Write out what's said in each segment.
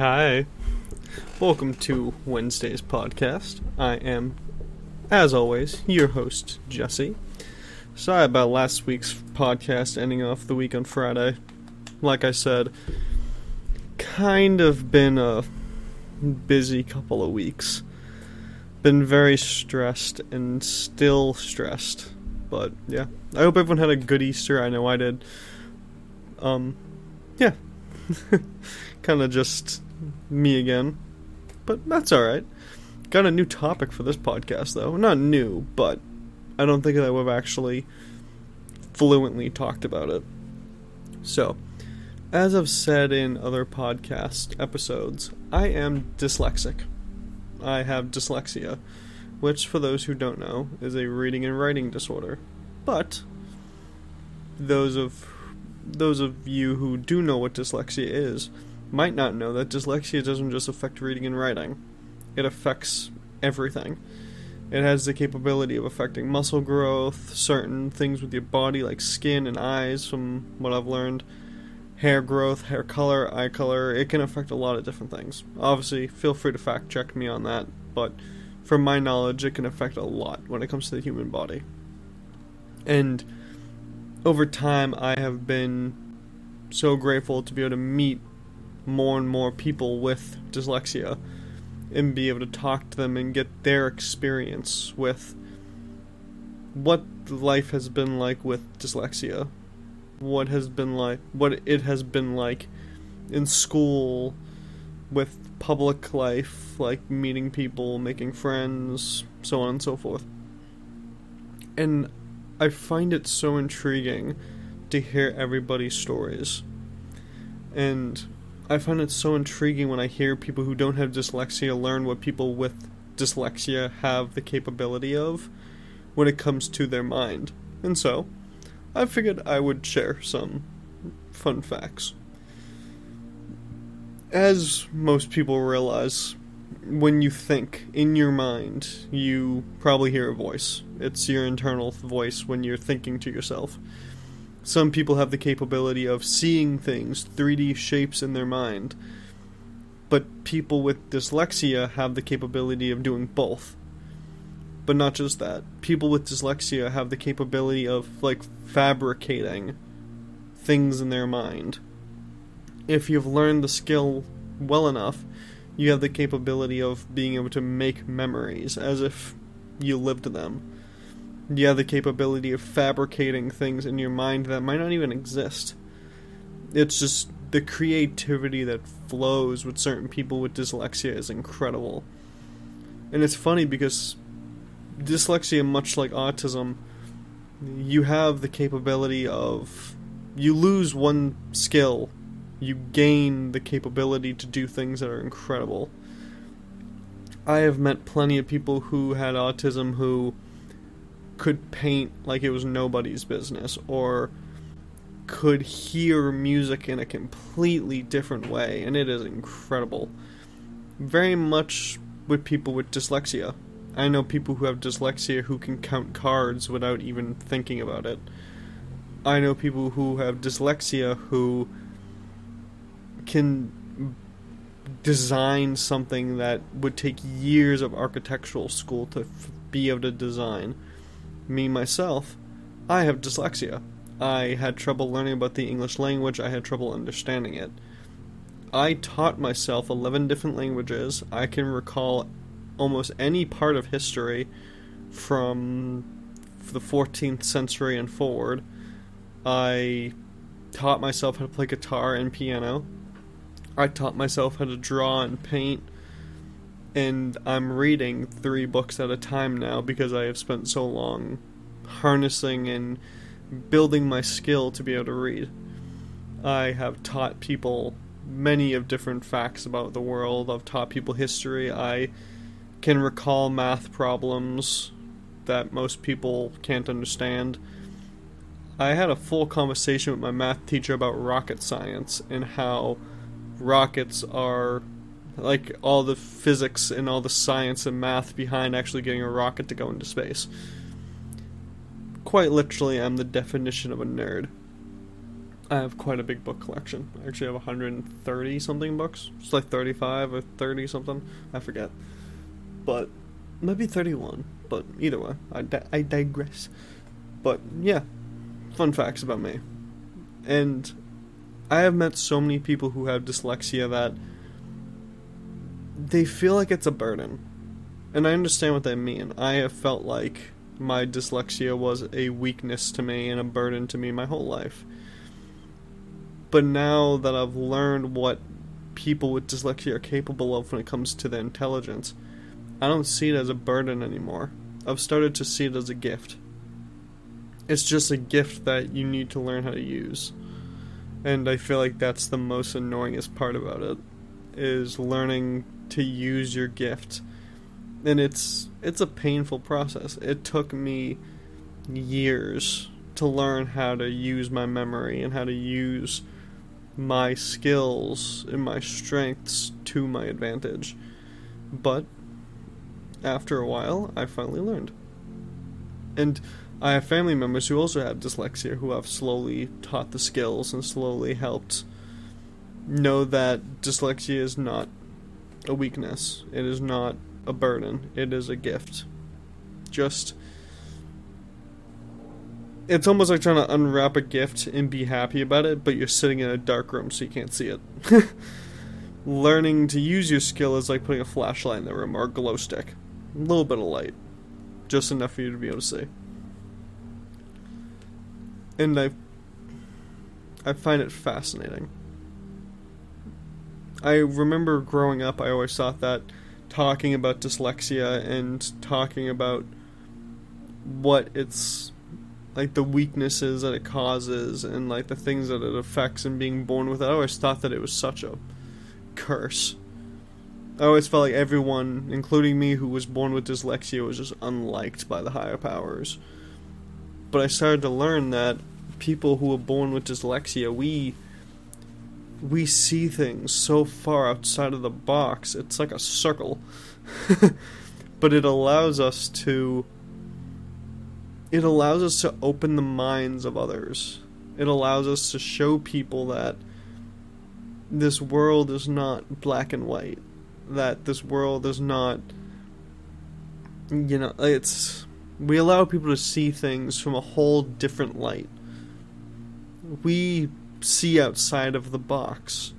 Hi. Welcome to Wednesday's podcast. I am, as always, your host, Jesse. Sorry about last week's podcast ending off the week on Friday. Like I said, kind of been a busy couple of weeks. Been very stressed and still stressed. But yeah, I hope everyone had a good Easter. I know I did. Um, yeah. kind of just me again. But that's alright. Got a new topic for this podcast, though. Not new, but I don't think that we've actually fluently talked about it. So, as I've said in other podcast episodes, I am dyslexic. I have dyslexia, which, for those who don't know, is a reading and writing disorder. But those of those of you who do know what dyslexia is might not know that dyslexia doesn't just affect reading and writing. It affects everything. It has the capability of affecting muscle growth, certain things with your body like skin and eyes from what I've learned, hair growth, hair color, eye color. It can affect a lot of different things. Obviously, feel free to fact check me on that, but from my knowledge, it can affect a lot when it comes to the human body. And over time, I have been so grateful to be able to meet more and more people with dyslexia and be able to talk to them and get their experience with what life has been like with dyslexia what has been like what it has been like in school with public life like meeting people making friends so on and so forth. And i find it so intriguing to hear everybody's stories. And I find it so intriguing when I hear people who don't have dyslexia learn what people with dyslexia have the capability of when it comes to their mind. And so, I figured I would share some fun facts. As most people realize, when you think in your mind, you probably hear a voice. It's your internal voice when you're thinking to yourself some people have the capability of seeing things, 3D shapes in their mind. But people with dyslexia have the capability of doing both. But not just that. People with dyslexia have the capability of, like, fabricating things in their mind. If you've learned the skill well enough, you have the capability of being able to make memories as if you lived them you have the capability of fabricating things in your mind that might not even exist. It's just the creativity that flows with certain people with dyslexia is incredible. And it's funny because dyslexia, much like autism, you have the capability of. You lose one skill, you gain the capability to do things that are incredible. I have met plenty of people who had autism who could paint like it was nobody's business or could hear music in a completely different way and it is incredible. Very much with people with dyslexia. I know people who have dyslexia who can count cards without even thinking about it. I know people who have dyslexia who can design something that would take years of architectural school to f- be able to design me myself, I have dyslexia. I had trouble learning about the English language, I had trouble understanding it. I taught myself 11 different languages. I can recall almost any part of history from the 14th century and forward. I taught myself how to play guitar and piano. I taught myself how to draw and paint and I'm reading three books at a time now because I have spent so long harnessing and building my skill to be able to read. I have taught people many of different facts about the world. I've taught people history. I can recall math problems that most people can't understand. I had a full conversation with my math teacher about rocket science and how rockets are like all the physics and all the science and math behind actually getting a rocket to go into space. Quite literally, I'm the definition of a nerd. I have quite a big book collection. I actually have 130 something books. It's like 35 or 30 something. I forget. But maybe 31. But either way, I, di- I digress. But yeah, fun facts about me. And I have met so many people who have dyslexia that they feel like it's a burden. And I understand what they mean. I have felt like my dyslexia was a weakness to me and a burden to me my whole life. But now that I've learned what people with dyslexia are capable of when it comes to their intelligence, I don't see it as a burden anymore. I've started to see it as a gift. It's just a gift that you need to learn how to use. And I feel like that's the most annoyingest part about it is learning to use your gift. And it's it's a painful process. It took me years to learn how to use my memory and how to use my skills and my strengths to my advantage. But after a while, I finally learned. And I have family members who also have dyslexia who have slowly taught the skills and slowly helped know that dyslexia is not a weakness. It is not a burden. It is a gift. Just it's almost like trying to unwrap a gift and be happy about it, but you're sitting in a dark room so you can't see it. Learning to use your skill is like putting a flashlight in the room or a glow stick. A little bit of light. Just enough for you to be able to see. And I I find it fascinating. I remember growing up I always thought that talking about dyslexia and talking about what it's like the weaknesses that it causes and like the things that it affects and being born with it. I always thought that it was such a curse. I always felt like everyone, including me who was born with dyslexia, was just unliked by the higher powers. But I started to learn that people who are born with dyslexia, we we see things so far outside of the box. It's like a circle. but it allows us to it allows us to open the minds of others. It allows us to show people that this world is not black and white. That this world is not. You know, it's. We allow people to see things from a whole different light. We see outside of the box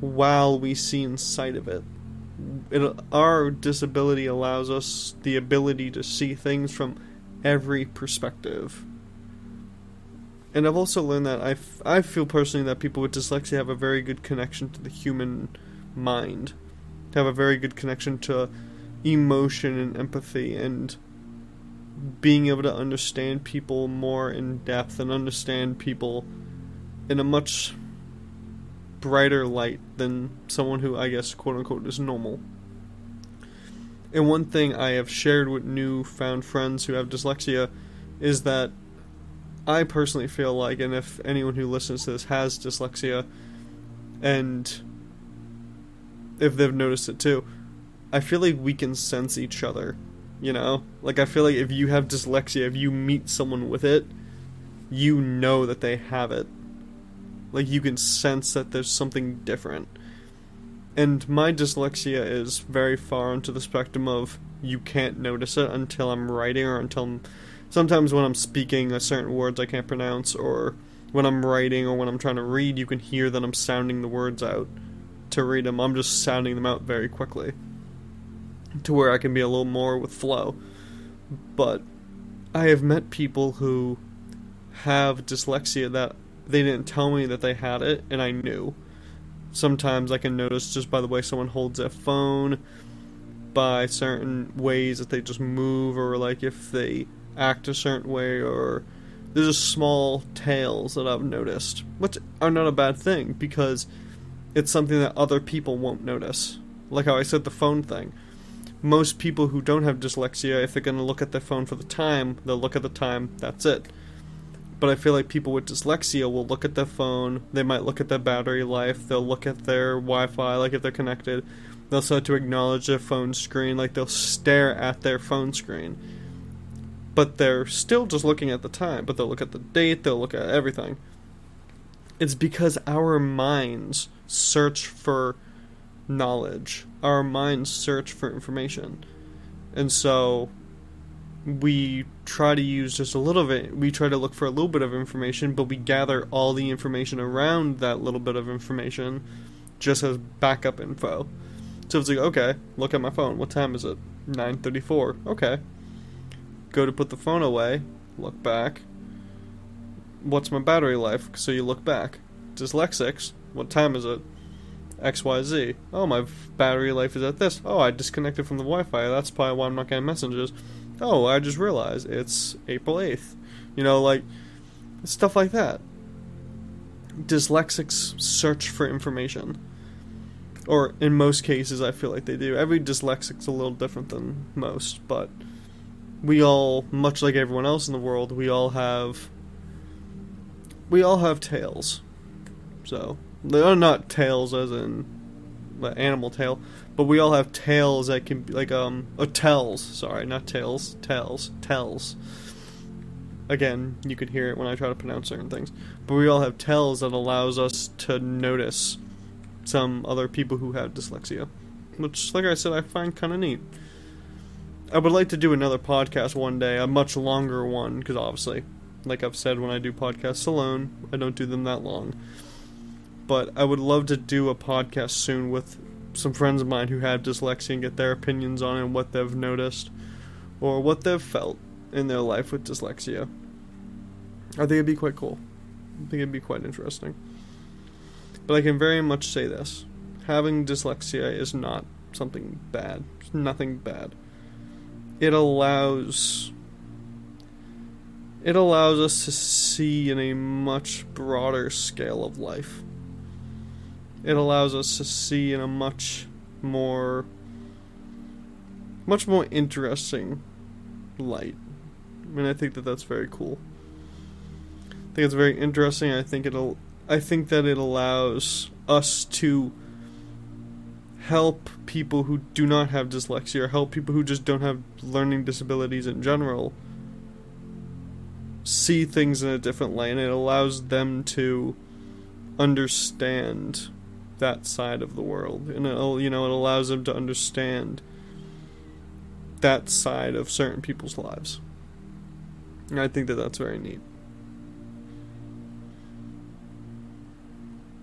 while we see inside of it. it. Our disability allows us the ability to see things from every perspective. And I've also learned that I, f- I feel personally that people with dyslexia have a very good connection to the human mind, to have a very good connection to emotion and empathy and being able to understand people more in depth and understand people in a much brighter light than someone who I guess quote unquote is normal. And one thing I have shared with newfound friends who have dyslexia is that I personally feel like, and if anyone who listens to this has dyslexia, and if they've noticed it too, I feel like we can sense each other. You know? Like, I feel like if you have dyslexia, if you meet someone with it, you know that they have it. Like, you can sense that there's something different. And my dyslexia is very far into the spectrum of you can't notice it until I'm writing or until I'm, sometimes when I'm speaking a certain words I can't pronounce or when I'm writing or when I'm trying to read you can hear that I'm sounding the words out to read them I'm just sounding them out very quickly to where I can be a little more with flow. But I have met people who have dyslexia that they didn't tell me that they had it and I knew sometimes I can notice just by the way someone holds their phone, by certain ways that they just move, or like if they act a certain way, or there's just small tails that I've noticed, which are not a bad thing because it's something that other people won't notice. Like how I said the phone thing. Most people who don't have dyslexia, if they're going to look at their phone for the time, they'll look at the time, that's it but I feel like people with dyslexia will look at their phone, they might look at their battery life, they'll look at their Wi Fi, like if they're connected, they'll start to acknowledge their phone screen, like they'll stare at their phone screen. But they're still just looking at the time, but they'll look at the date, they'll look at everything. it's because our minds search for knowledge. Our minds search for information. And so we try to use just a little bit. We try to look for a little bit of information, but we gather all the information around that little bit of information just as backup info. So it's like, okay, look at my phone. What time is it? 9:34. Okay. Go to put the phone away, look back. What's my battery life? So you look back. Dyslexics, what time is it? XYZ. Oh, my battery life is at this. Oh, I disconnected from the Wi Fi. That's probably why I'm not getting messages. Oh, I just realized it's April 8th. You know, like, stuff like that. Dyslexics search for information. Or, in most cases, I feel like they do. Every dyslexic's a little different than most, but we all, much like everyone else in the world, we all have. We all have tails. So, they are not tails as in animal tail, but we all have tails that can be like um or tells. Sorry, not tails, tails, tells. Again, you could hear it when I try to pronounce certain things, but we all have tells that allows us to notice some other people who have dyslexia, which, like I said, I find kind of neat. I would like to do another podcast one day, a much longer one, because obviously, like I've said, when I do podcasts alone, I don't do them that long but I would love to do a podcast soon with some friends of mine who have dyslexia and get their opinions on it and what they've noticed or what they've felt in their life with dyslexia. I think it'd be quite cool. I think it'd be quite interesting. But I can very much say this having dyslexia is not something bad, it's nothing bad. It allows it allows us to see in a much broader scale of life it allows us to see in a much more much more interesting light. I mean, I think that that's very cool. I think it's very interesting. I think it'll I think that it allows us to help people who do not have dyslexia or help people who just don't have learning disabilities in general see things in a different light and it allows them to understand that side of the world, and it you know it allows them to understand that side of certain people's lives. And I think that that's very neat.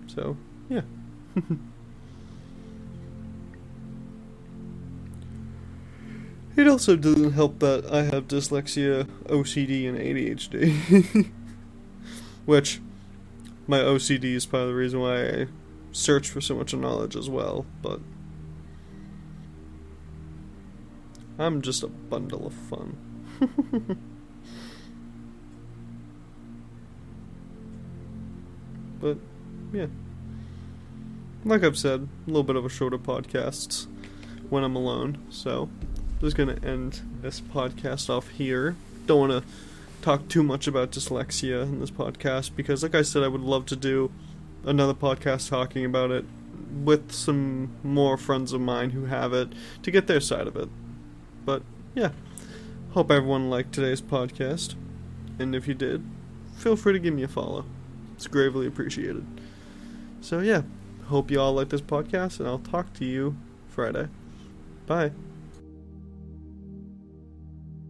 So, yeah. it also doesn't help that I have dyslexia, OCD, and ADHD. Which, my OCD is part of the reason why I search for so much knowledge as well, but I'm just a bundle of fun. but yeah. Like I've said, a little bit of a shorter podcast when I'm alone, so just gonna end this podcast off here. Don't wanna talk too much about dyslexia in this podcast because like I said I would love to do another podcast talking about it with some more friends of mine who have it to get their side of it. But yeah, hope everyone liked today's podcast. And if you did, feel free to give me a follow. It's gravely appreciated. So yeah, hope you all like this podcast, and I'll talk to you Friday. Bye.